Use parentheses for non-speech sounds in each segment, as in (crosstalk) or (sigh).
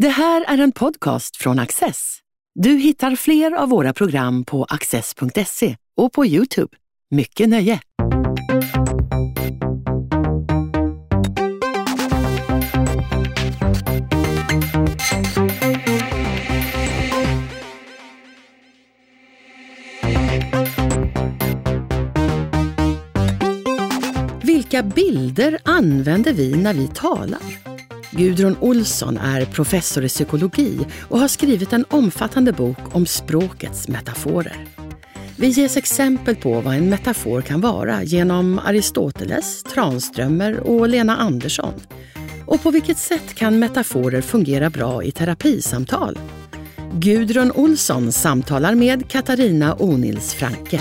Det här är en podcast från Access. Du hittar fler av våra program på access.se och på Youtube. Mycket nöje! Vilka bilder använder vi när vi talar? Gudrun Olsson är professor i psykologi och har skrivit en omfattande bok om språkets metaforer. Vi ges exempel på vad en metafor kan vara genom Aristoteles, Tranströmer och Lena Andersson. Och på vilket sätt kan metaforer fungera bra i terapisamtal? Gudrun Olsson samtalar med Katarina Onils Franke.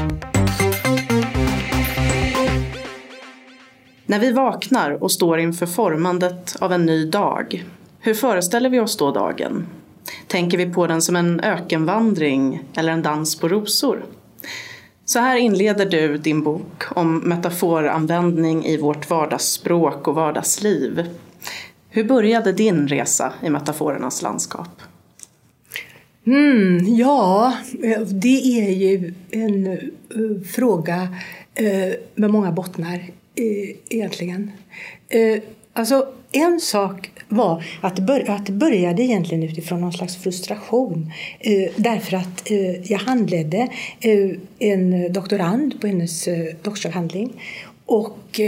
När vi vaknar och står inför formandet av en ny dag, hur föreställer vi oss då dagen? Tänker vi på den som en ökenvandring eller en dans på rosor? Så här inleder du din bok om metaforanvändning i vårt vardagsspråk och vardagsliv. Hur började din resa i metaforernas landskap? Mm, ja, det är ju en uh, fråga uh, med många bottnar Eh, egentligen. Eh, alltså, en sak var att det, började egentligen utifrån någon slags frustration. Eh, därför att jag handledde en doktorand på hennes doktorsavhandling. Och,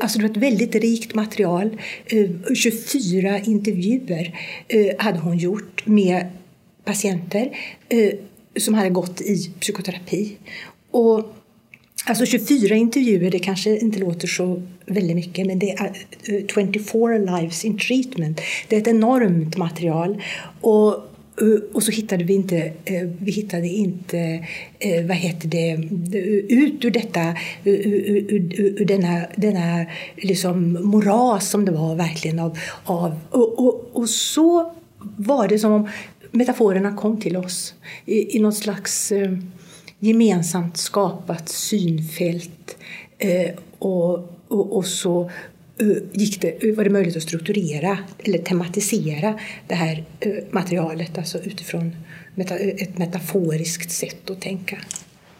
alltså det var ett väldigt rikt material. 24 intervjuer hade hon gjort med patienter som hade gått i psykoterapi. Och Alltså 24 intervjuer, det kanske inte låter så väldigt mycket, men det är eh, 24 lives in treatment. Det är ett enormt material. Och, eh, och så hittade vi inte, eh, vi hittade inte vad heter det, ut ur detta, ur, ur, ur denna, denna liksom moras som det var verkligen av, av och, och, och så var det som om metaforerna kom till oss i, i något slags gemensamt skapat synfält eh, och, och, och, så eh, gick det, var det möjligt att strukturera eller tematisera det här eh, materialet alltså utifrån ett metaforiskt sätt att tänka.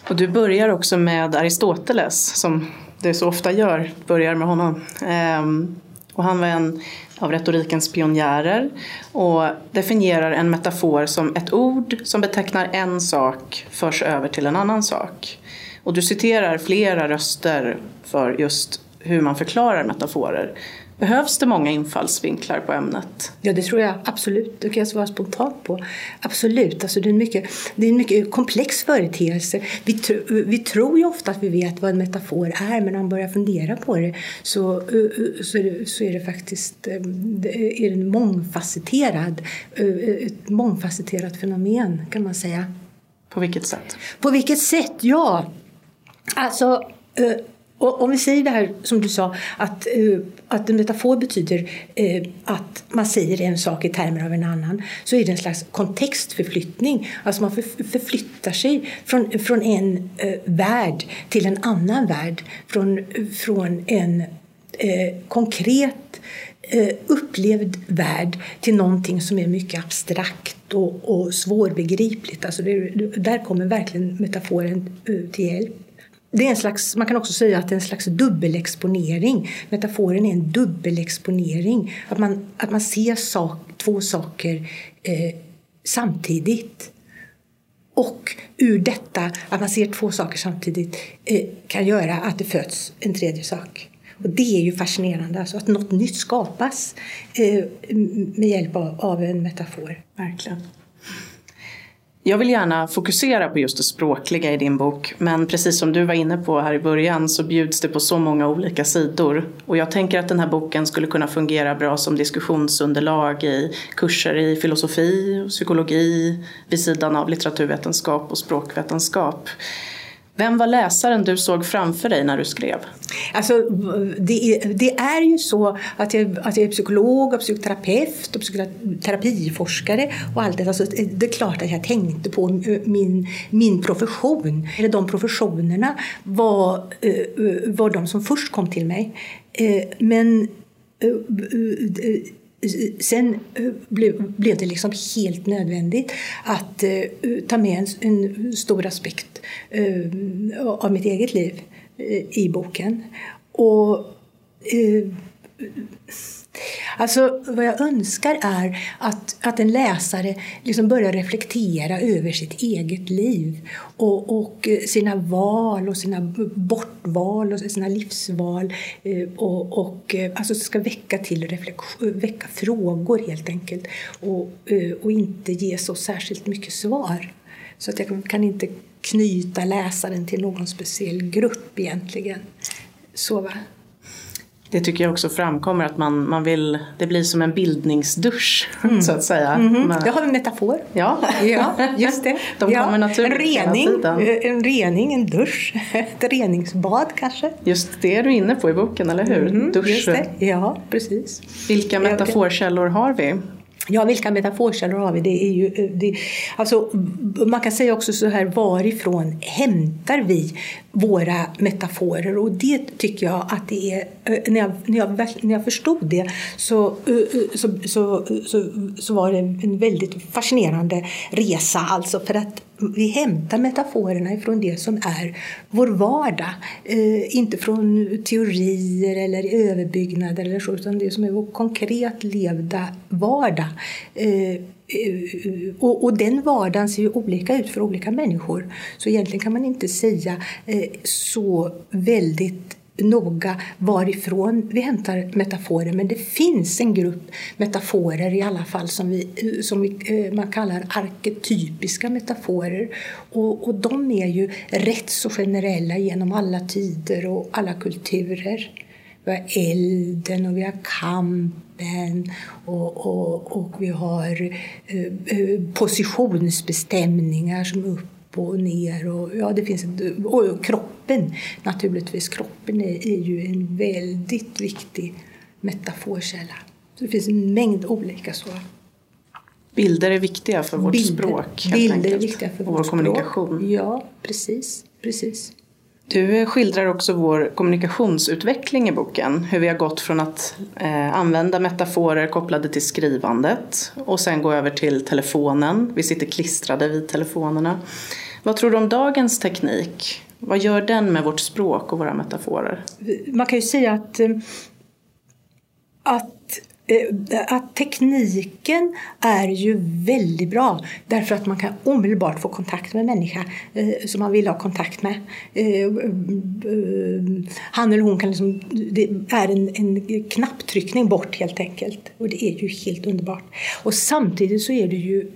Och du börjar också med Aristoteles som du så ofta gör, börjar med honom. Ehm, och han var en av retorikens pionjärer och definierar en metafor som ett ord som betecknar en sak förs över till en annan sak. Och du citerar flera röster för just hur man förklarar metaforer. Behövs det många infallsvinklar på ämnet? Ja, det tror jag absolut. Det kan jag svara spontant på. Absolut. Alltså, det, är en mycket, det är en mycket komplex företeelse. Vi, tro, vi tror ju ofta att vi vet vad en metafor är, men när man börjar fundera på det så, så, är, det, så är det faktiskt är det en mångfacetterad, ett mångfacetterat fenomen, kan man säga. På vilket sätt? På vilket sätt? Ja, alltså och om vi säger det här som du sa, att, eh, att en metafor betyder eh, att man säger en sak i termer av en annan, så är det en slags kontextförflyttning. Alltså man förflyttar sig från, från en eh, värld till en annan värld. Från, från en konkret upplevd värld till någonting som är mycket abstrakt och, och svårbegripligt. Alltså det, där kommer verkligen metaforen till hjälp det är en slags, man kan också säga att det är en slags dubbelexponering. Metaforen är en dubbelexponering. Att man, att man ser sak, två saker eh, samtidigt. Och ur detta, att man ser två saker samtidigt, eh, kan göra att det föds en tredje sak. Och det är ju fascinerande, alltså att något nytt skapas eh, med hjälp av, av en metafor. Verkligen. Jag vill gärna fokusera på just det språkliga i din bok men precis som du var inne på här i början så bjuds det på så många olika sidor och jag tänker att den här boken skulle kunna fungera bra som diskussionsunderlag i kurser i filosofi och psykologi vid sidan av litteraturvetenskap och språkvetenskap. Vem var läsaren du såg framför dig när du skrev? Alltså, det, är, det är ju så att jag, att jag är psykolog och psykoterapeut och psykoterapiforskare och allt det. Alltså, det är klart att jag tänkte på min, min profession. Eller de professionerna var, eh, eh, var de som först kom till mig. Eh, men sen eh, blev, blev det liksom helt nödvändigt att eh, ta med en, en stor aspekt eh, av mitt eget liv i boken. Och Alltså, vad jag önskar är att, att en läsare liksom börjar reflektera över sitt eget liv och, och eh, sina val och sina bortval och sina livsval eh, och, och eh, alltså ska väcka till reflektion, väcka frågor helt enkelt och, och inte ge så särskilt mycket svar. Så att jag kan inte knyta läsaren till någon speciell grupp egentligen. Så va? Det tycker jag också framkommer att man, man vill, det blir som en bildningsdusch mm. så att säga. Mm -hmm. Jag har en metafor. Ja, ja just det. (laughs) De ja. kommer naturligt en rening, en rening, en dusch, (laughs) ett reningsbad kanske. Just det är du inne på i boken, eller hur? Mm, dusch. Just det. Ja, precis. Vilka metaforkällor har vi? Ja, vilka metaforkällor har vi? Det är ju, eh, det, alltså, man kan säga också så här, varifrån hämtar vi våra metaforer? Och det tycker jag att det är, eh, när jag, när jag, när jag förstod det så, eh, eh, så, så, så, så var det en väldigt fascinerande resa. Alltså för att vi hämtar metaforerna ifrån det som är vår vardag. Eh, inte från teorier eller överbyggnader eller så, utan det som är vår konkret levda vardag. Eh, Eh, eh, och, och, den vardagen ser ju olika ut för olika människor. Så egentligen kan man inte säga eh, så väldigt noga varifrån vi hämtar metaforer men det finns en grupp metaforer i alla fall som, vi, eh, som vi, eh, man kallar arketypiska metaforer. Och, och de är ju rätt så generella genom alla tider och alla kulturer. Vi har elden och vi har kampen och, och, och vi har eh, eh positionsbestämningar som upp och ner. Och, ja, det finns och kroppen, naturligtvis. Kroppen är, är ju en väldigt viktig metaforkälla. Så det finns en mängd olika så. Bilder är viktiga för vårt bilder, språk. Bilder är viktiga för vår kommunikation. Ja, precis. precis. Du skildrar också vår kommunikationsutveckling i boken. Hur vi har gått från att eh, använda metaforer kopplade till skrivandet och sen gå över till telefonen. Vi sitter klistrade vid telefonerna. Vad tror du om dagens teknik? Vad gör den med vårt språk och våra metaforer? Man kan ju säga att, eh, att Eh, eh, att tekniken är ju väldigt bra därför att man kan omedelbart få kontakt med en människa eh, som man vill ha kontakt med. Eh, eh, han eller hon kan liksom, det är en, en knapptryckning bort helt enkelt och det är ju helt underbart. Och samtidigt så är det ju,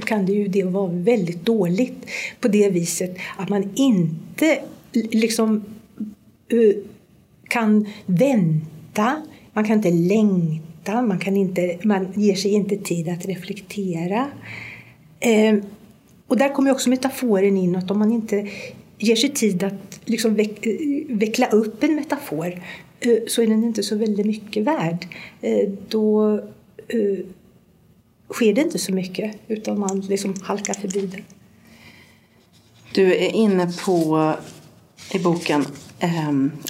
kan det ju det vara väldigt dåligt på det viset att man inte liksom kan vänta, man kan inte längta vänta, man, kan inte, man ger sig inte tid att reflektera. Eh, och där kommer också metaforen in, att om man inte ger sig tid att liksom veck, eh, veckla upp en metafor eh, så är den inte så väldigt mycket värd. Eh, då eh, sker det inte så mycket, utan man liksom halkar förbi den. Du är inne på i boken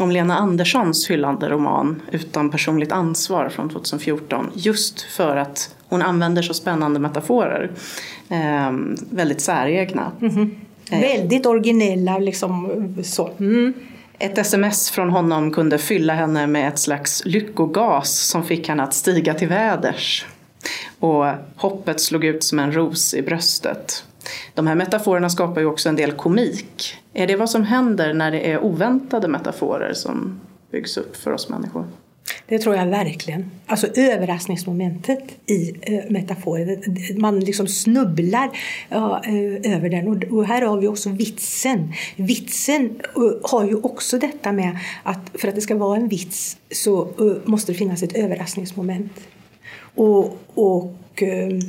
om Lena Anderssons hyllande roman Utan personligt ansvar från 2014. Just för att hon använder så spännande metaforer. Um, väldigt säregna. Mm -hmm. väldigt originella liksom så. Mm. Ett sms från honom kunde fylla henne med ett slags lyckogas som fick henne att stiga till väders. Och hoppet slog ut som en ros i bröstet. De här metaforerna skapar ju också en del komik. Är det vad som händer när det är oväntade metaforer som byggs upp för oss människor? Det tror jag verkligen. Alltså överraskningsmomentet i eh, metaforer. Man liksom snubblar ja, eh, över den. Och, och, här har vi också vitsen. Vitsen uh, har ju också detta med att för att det ska vara en vits så uh, måste det finnas ett överraskningsmoment. Och, och uh,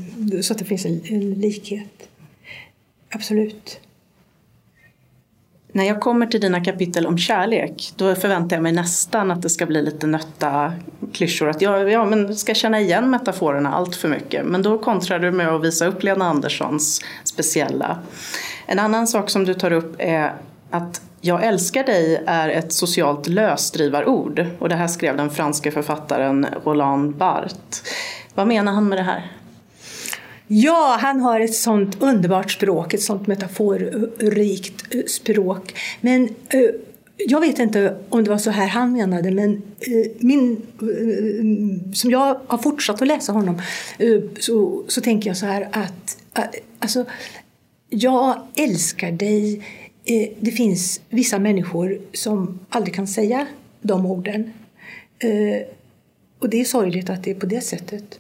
så att det finns en, en likhet. Absolut. När jag kommer till dina kapitel om kärlek då förväntar jag mig nästan att det ska bli lite nötta klyschor. Att jag ja, men ska känna igen metaforerna allt för mycket. Men då kontrar du med att visa upp Lena Anderssons speciella. En annan sak som du tar upp är att jag älskar dig är ett socialt lösdrivarord. Och det här skrev den franske författaren Roland Barthes. Vad menar han med det här? Ja, han har ett sånt underbart språk, ett sånt metaforrikt eh, språk. Men eh, jag vet inte om det var så här han menade, men eh, min, eh, som jag har fortsatt att läsa honom eh, så, så tänker jag så här att alltså, jag älskar dig. Det finns vissa människor som aldrig kan säga de orden. Och det är sorgligt att det är på det sättet.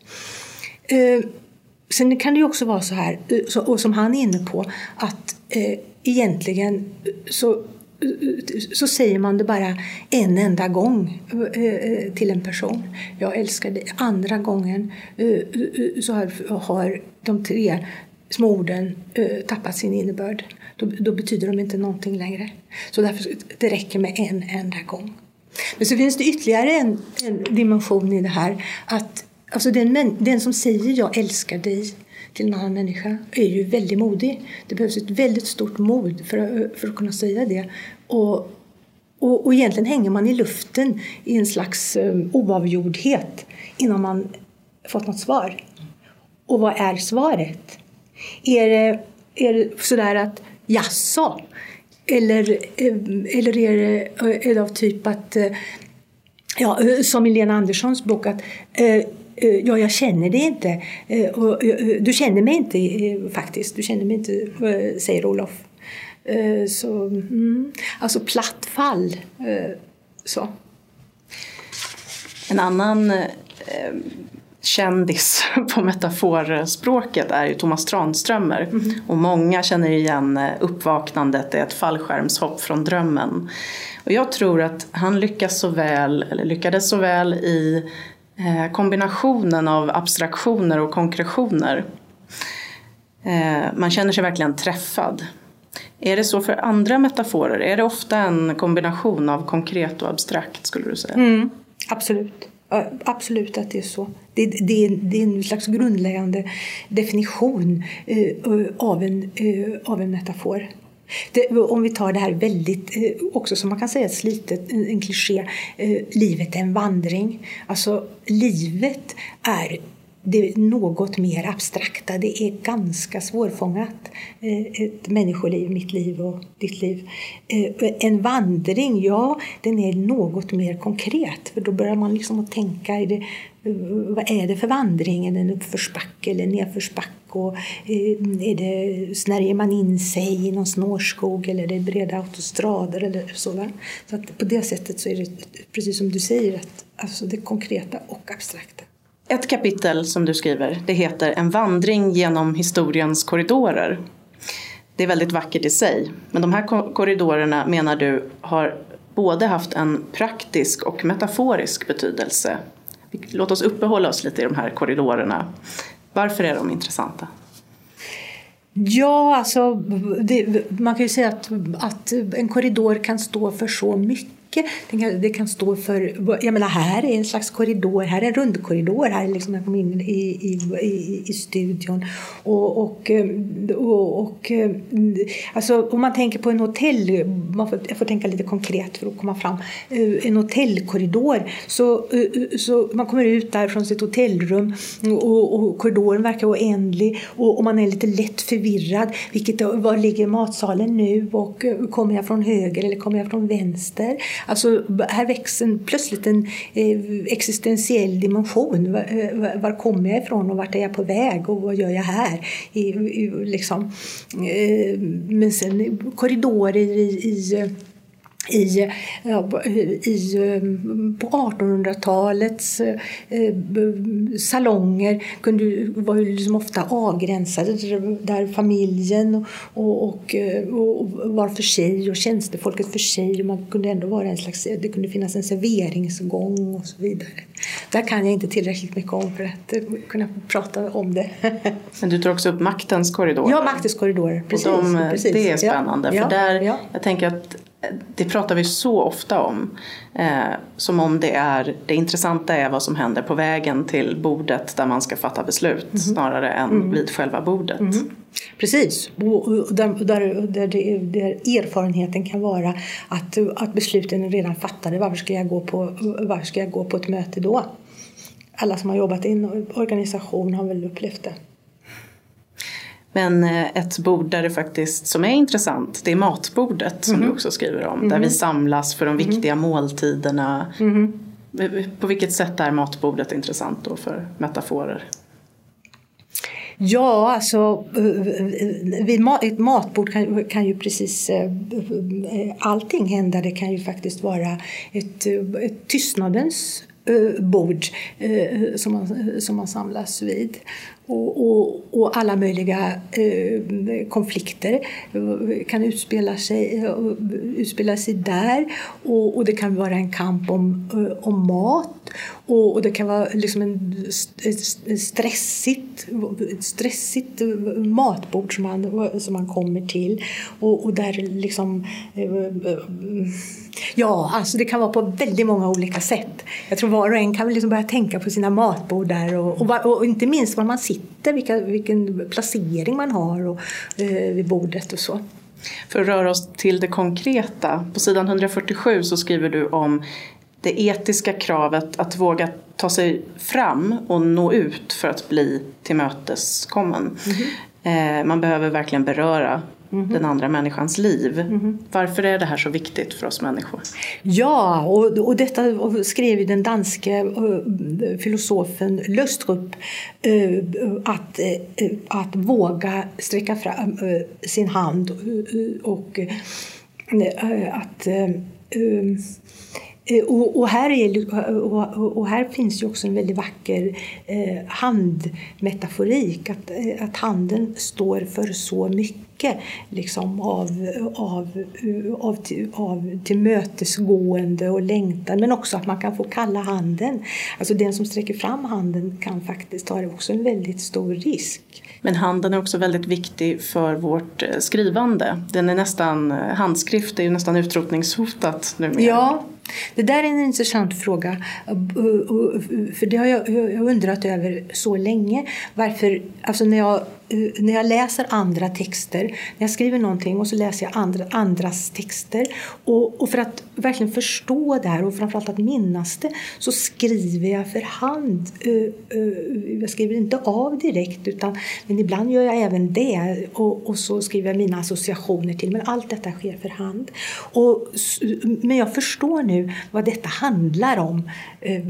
Sen kan det ju också vara så här, eh, och som han är inne på, att eh, egentligen eh, så, eh, så säger man det bara en enda gång till en person. Jag älskar dig. Andra gången så har, de tre små orden tappat sin innebörd. Då, då, betyder de inte någonting längre. Så därför det räcker med en enda gång. Men så finns det ytterligare en, en dimension i det här. att Alltså den, den som säger jag älskar dig till en annan människa är ju väldigt modig. Det behövs ett väldigt stort mod för, för att kunna säga det. Och, och, och egentligen hänger man i luften i en slags um, oavgjordhet innan man fått något svar. Och vad är svaret? Är det, är det sådär att jaså? Eller, eh, eller är det, eh, är det av typ att Ja, som i Lena Anderssons bok att Eh, ja, jag känner det inte. Eh, eh, du känner mig inte faktiskt. Du känner mig inte, säger Olof. Så, mm. Alltså platt fall. Så. En annan eh, kändis (laughs) på metaforspråket är ju Thomas Tranströmer. Mm. Och många känner igen uppvaknandet, det är ett fallskärmshopp från drömmen. Och jag tror att han lyckas så väl, eller lyckades så väl i Eh, Eh, kombinationen av abstraktioner och konkretioner. Eh, man känner sig verkligen träffad. Är det så för andra metaforer? Är det ofta en kombination av konkret och abstrakt skulle du säga? Mm, absolut. Absolut att det är så. Det, det, det är en slags grundläggande definition eh, av, en, av en metafor. Det, om vi tar det här väldigt, eh, också som man kan säga slitet, en, en kliché, eh, livet är en vandring. Alltså livet är det något mer abstrakta. Det är ganska svårfångat. Eh, ett människoliv, mitt liv och ditt liv. Eh, en vandring, ja, den är något mer konkret. För då börjar man liksom att tänka, är det, vad är det för vandring? Är det en uppförsbacke eller nedförsbacke? Och, eh, är det, snärjer man in sig i någon snårskog eller är det breda autostrader eller så. Så att på det sättet så är det precis som du säger, att, alltså det konkreta och abstrakta. Ett kapitel som du skriver, det heter En vandring genom historiens korridorer. Det är väldigt vackert i sig, men de här korridorerna menar du har både haft en praktisk och metaforisk betydelse. Låt oss uppehålla oss lite i de här korridorerna. Varför är de intressanta? Ja, alltså, det, man kan ju säga att, att en korridor kan stå för så mycket mycket. Det kan, det kan stå för, jag menar här är en slags korridor, här är en rundkorridor, här är liksom jag kom in i, i, i, i studion. Och, och, eh, och, och, eh, alltså om man tänker på en hotell, man får, jag får tänka lite konkret för att komma fram, eh, en hotellkorridor, så, så man kommer ut där från sitt hotellrum och, och korridoren verkar oändlig och, och man är lite lätt förvirrad. Vilket, var ligger matsalen nu och kommer jag från höger eller kommer jag från vänster? Alltså, här växer plötsligt en eh, existentiell dimension. Var, eh, var, kommer jag ifrån och vart är jag på väg och vad gör jag här? I, i liksom. eh, men sen korridorer i, i eh, i, i, på 1800-talets eh, salonger kunde, var ju liksom ofta avgränsade där familjen och, och, och, var för sig och tjänstefolket för sig. Man kunde ändå vara en slags, det kunde finnas en serveringsgång och så vidare. Där kan jag inte tillräckligt mycket om för att kunna prata om det. (laughs) Men du tar också upp maktens korridorer. Ja, maktens korridorer. Precis, och de, precis. Det är spännande ja, för där, ja. jag tänker att det pratar vi så ofta om. Eh, som om det är, det intressanta är vad som händer på vägen till bordet där man ska fatta beslut mm. snarare än mm. vid själva bordet. Mm. Precis, och där, där, där, erfarenheten kan vara att, att besluten är redan fattade. Varför ska, jag gå på, varför ska jag gå på ett möte då? alla som har jobbat i en organisation har väl upplevt det. Men eh, ett bord där det faktiskt, som är intressant, det är matbordet som mm. du också skriver om. Mm. Där vi samlas för de viktiga mm. måltiderna. Mm. På vilket sätt är matbordet intressant då för metaforer? Ja, alltså vid ett matbord kan, kan ju precis allting hända. Det kan ju faktiskt vara ett, ett tystnadens bord som man, som man samlas vid och, och, och, alla möjliga eh, konflikter eh, kan utspela sig, eh, utspela sig där. Och, och, det kan vara en kamp om, eh, om mat och, det kan vara liksom en, ett stressigt, ett stressigt matbord som man, som man kommer till. Och, där liksom... Eh, ja, alltså det kan vara på väldigt många olika sätt. Jag tror var och en kan liksom börja tänka på sina matbord där och, och, och inte minst var man sitter sitter, vilka, vilken placering man har och, eh, vid bordet och så. För att röra oss till det konkreta, på sidan 147 så skriver du om det etiska kravet att våga ta sig fram och nå ut för att bli tillmöteskommen. Mm -hmm. Man behöver verkligen beröra Mm -hmm. den andra människans liv. Mm -hmm. Varför är det här så viktigt för oss människor? Ja, och, och detta skrev ju den danske uh, filosofen Löstrup uh, att, uh, att våga sträcka fram sin hand och att och, och, här är, och, och, här finns ju också en väldigt vacker eh, handmetaforik. Att, att handen står för så mycket liksom, av, av, av, av tillmötesgående och längtan men också att man kan få kalla handen. Alltså den som sträcker fram handen kan faktiskt ta också en väldigt stor risk. Men handen är också väldigt viktig för vårt eh, skrivande. Den är nästan, eh, handskrift är ju nästan utrotningshotat numera. Ja, det där är en intressant fråga. För det har jag, undrat över så länge. Varför, alltså när jag Eh, när jag läser andra texter, när jag skriver någonting och så läser jag andra, andras texter och, och, för att verkligen förstå det här och framförallt att minnas det så skriver jag för hand. Eh, eh, jag skriver inte av direkt utan men ibland gör jag även det och, och så skriver jag mina associationer till men allt detta sker för hand. Och, men jag förstår nu vad detta handlar om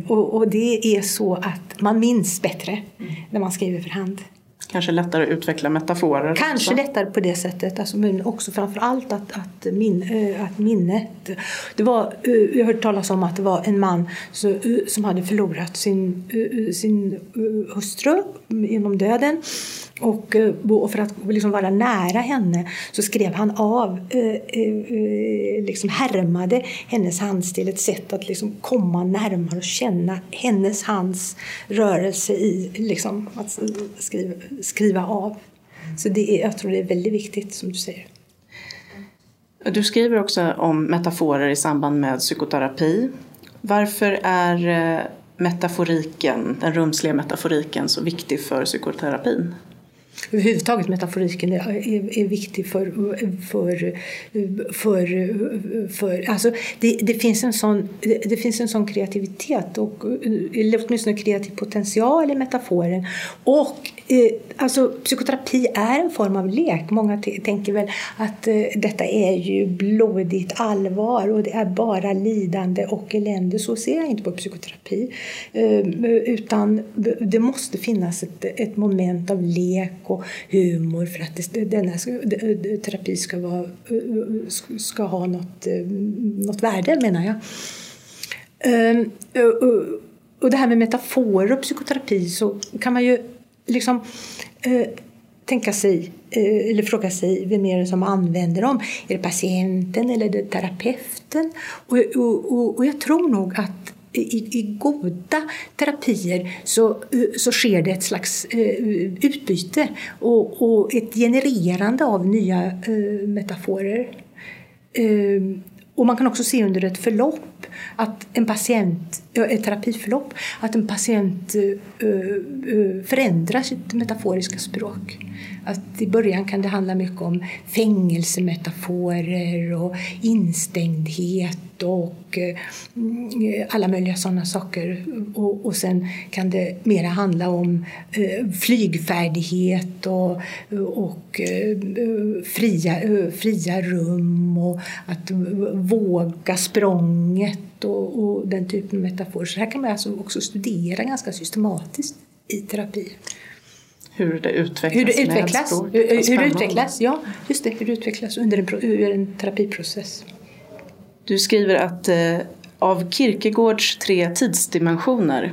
och, och det är så att man minns bättre när man skriver för hand. Kanske lättare att utveckla metaforer. Kanske också. lättare på det sättet. Alltså, men också framför allt att, att, min, att minnet. Det var, jag har hört talas om att det var en man som hade förlorat sin, sin hustru genom döden. Och, eh, och för att liksom vara nära henne så skrev han av, eh, eh, eh liksom härmade hennes handstil, ett sätt att liksom komma närmare och känna hennes hands rörelse i liksom, att skriva, skriva av. Så det är, jag tror det är väldigt viktigt som du säger. Du skriver också om metaforer i samband med psykoterapi. Varför är eh, metaforiken, den rumsliga metaforiken så viktig för psykoterapin? Överhuvudtaget metaforiken är, är, är viktig för, för, för, för alltså det, det, finns en sån, det finns en sån kreativitet och eller åtminstone kreativ potential i metaforen. Och Eh, alltså psykoterapi är en form av lek. Många tänker väl att eh, detta är ju blodigt allvar och det är bara lidande och elände. Så ser jag inte på psykoterapi. Eh, utan det måste finnas ett, ett moment av lek och humor för att det, denna terapi ska, vara, eh, ska ha något, eh, något värde, menar jag. Ehm, och det här med metaforer och psykoterapi så kan man ju liksom eh, tänka sig eh, eller fråga sig vem är det som använder dem. Är det patienten eller är det terapeuten? Och, och, och jag tror nog att i, i goda terapier så, eh, så sker det ett slags uh, utbyte och, och, ett genererande av nya uh, metaforer. Uh, och man kan också se under ett förlopp att en patient, ett terapiförlopp, att en patient eh, eh, eh, förändrar sitt metaforiska språk. Att I början kan det handla mycket om fängelsemetaforer och instängdhet och eh, alla möjliga sådana saker. Och, och sen kan det mera handla om eh, flygfärdighet och, och eh, fria, fria rum och att våga språnget och, och den typen av metaforer. Så här kan man alltså också studera ganska systematiskt i terapi. Hur det utvecklas. Hur det utvecklas, hur, hur det utvecklas ja, just det, hur det utvecklas under en, en terapiprocess. Du skriver att eh, av Kierkegaards tre tidsdimensioner,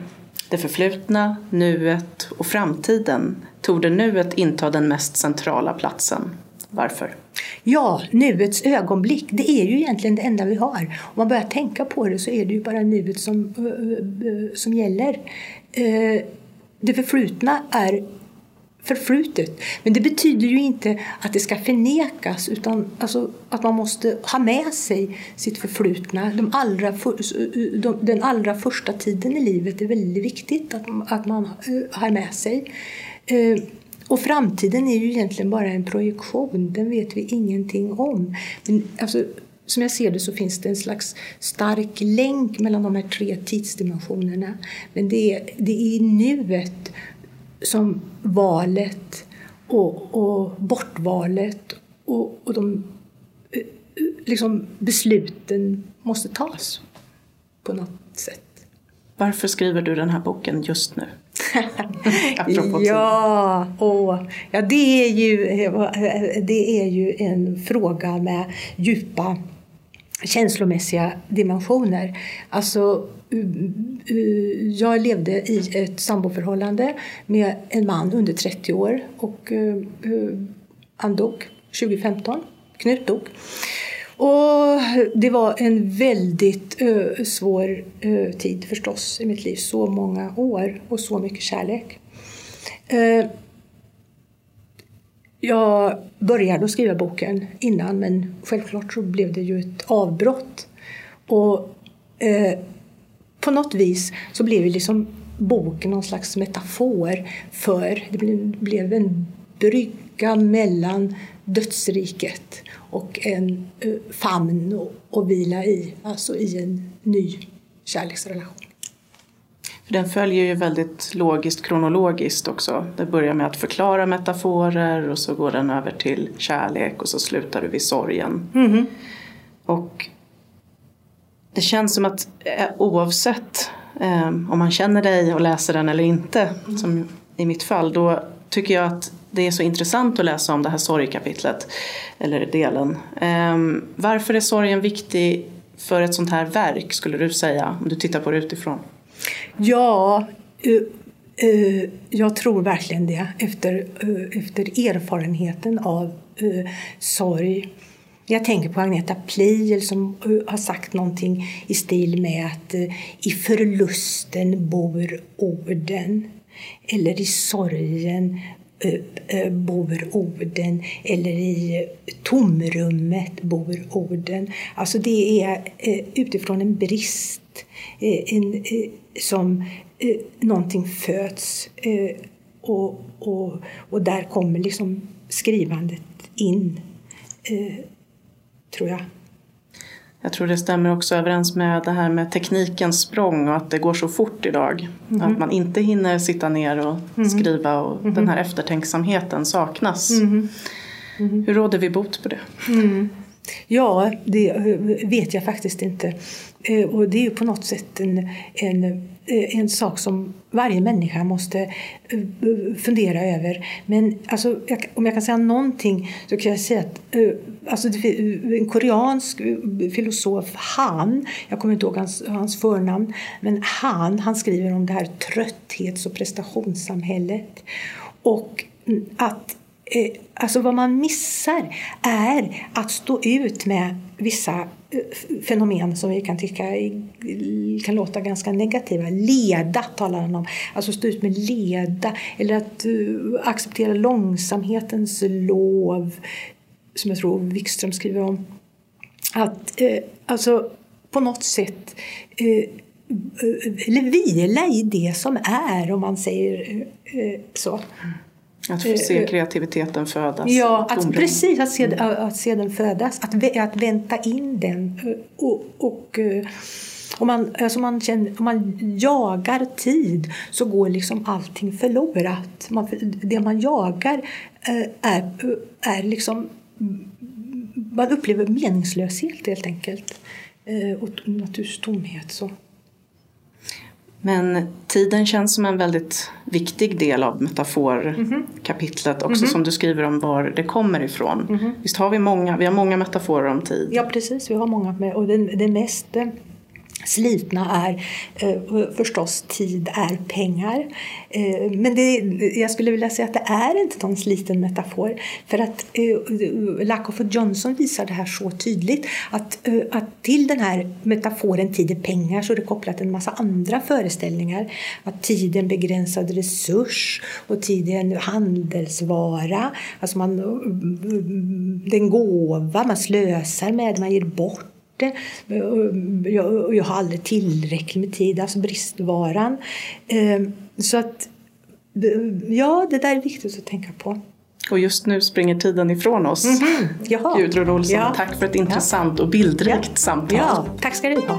det förflutna, nuet och framtiden, tog det nuet inta den mest centrala platsen. Varför? Ja, nuets ögonblick, det är ju egentligen det enda vi har. Om man börjar tänka på det så är det ju bara nuet som, som gäller. Det förflutna är förflutet. Men det betyder ju inte att det ska förnekas utan alltså att man måste ha med sig sitt förflutna. De allra för, eh, de, den allra första tiden i livet är väldigt viktigt att, att man eh, har med sig. Eh, och framtiden är ju egentligen bara en projektion, den vet vi ingenting om. Men alltså, som jag ser det så finns det en slags stark länk mellan de här tre tidsdimensionerna. Men det är, det är i nuet som valet och, och bortvalet och, och de eh, liksom besluten måste tas på något sätt. Varför skriver du den här boken just nu? (laughs) ja, och, ja det, är ju, det är ju en fråga med djupa känslomässiga dimensioner. Alltså, jag levde i ett samboförhållande med en man under 30 år och eh, eh, han dog 2015. Knut dog. Och det var en väldigt eh, svår tid förstås i mitt liv. Så många år och så mycket kärlek jag började att skriva boken innan men självklart så blev det ju ett avbrott. Och eh, på något vis så blev liksom boken någon slags metafor för, det blev en brygga mellan dödsriket och en eh, famn att vila i, alltså i en ny kärleksrelation. Den följer ju väldigt logiskt kronologiskt också. Det börjar med att förklara metaforer och så går den över till kärlek och så slutar du vid sorgen. Mm. Och det känns som att eh, oavsett eh, om man känner dig och läser den eller inte, mm. som i mitt fall, då tycker jag att det är så intressant att läsa om det här sorgkapitlet, eller delen. Um, varför är sorgen viktig för ett sånt här verk, skulle du säga, om du tittar på det utifrån? Ja, eh, eh, jag tror verkligen det, efter, eh, efter erfarenheten av sorg. Jag tänker på Agneta Pleijel som har sagt någonting i stil med att i förlusten bor orden eller i sorgen bor orden eller i tomrummet bor orden. Alltså det är utifrån en brist en, som någonting föds och, och, och där kommer liksom skrivandet in, tror jag. Jag tror det stämmer också överens med det här med teknikens språng och att det går så fort idag. Mm. Att man inte hinner sitta ner och mm. skriva och mm. den här eftertänksamheten saknas. Mm-hmm. Mm-hmm. Hur råder vi bot på det? Mm. Ja, det eh, vet jag faktiskt inte. Eh, och det är ju på något sätt en, en, eh, en sak som varje människa måste eh, fundera över. Men alltså, om jag kan säga någonting så kan jag säga att alltså, en koreansk filosof, Han, jag kommer inte ihåg hans, hans förnamn, men Han, han skriver om det här trötthets och prestationssamhället. Och att alltså vad man missar är att stå ut med vissa fenomen som vi kan tycka kan låta ganska negativa. Leda talar han om. Alltså stå ut med leda eller att eh, acceptera långsamhetens lov som jag tror Wikström skriver om. Att, eh, alltså på något sätt eh, eh eller vila i det som är, om man säger eh, så. Att få se kreativiteten födas. Ja, att, precis. Att se, att se den födas. Att, att vänta in den. Och, och om man, alltså man känner, om man jagar tid så går liksom allting förlorat. Man, det man jagar är, är liksom... Man upplever meningslöshet helt enkelt. Och naturligtvis tomhet. Så. Men tiden känns som en väldigt viktig del av metaforkapitlet också mm som du skriver om var det kommer ifrån. Mm. Visst har vi många, vi har många metaforer om tid? Ja precis, vi har många och det, det mest slitna är eh, förstås tid är pengar. Eh, men det, jag skulle vilja säga att det är inte någon sliten metafor. För att eh, Lakoff och Johnson visar det här så tydligt att, eh, att till den här metaforen tid är pengar så är det kopplat en massa andra föreställningar. Att tid är en begränsad resurs och tid är en handelsvara. Alltså man, eh, det är en gåva, man slösar med, man ger bort det. Jag, jag har aldrig tillräckligt med tid, alltså bristvaran. Ehm, så att, ja, det där är viktigt att tänka på. Och just nu springer tiden ifrån oss. Mm -hmm. Gudrun Olsson, ja. tack för ett intressant och bildrikt ja. samtal. Ja, tack ska du ha.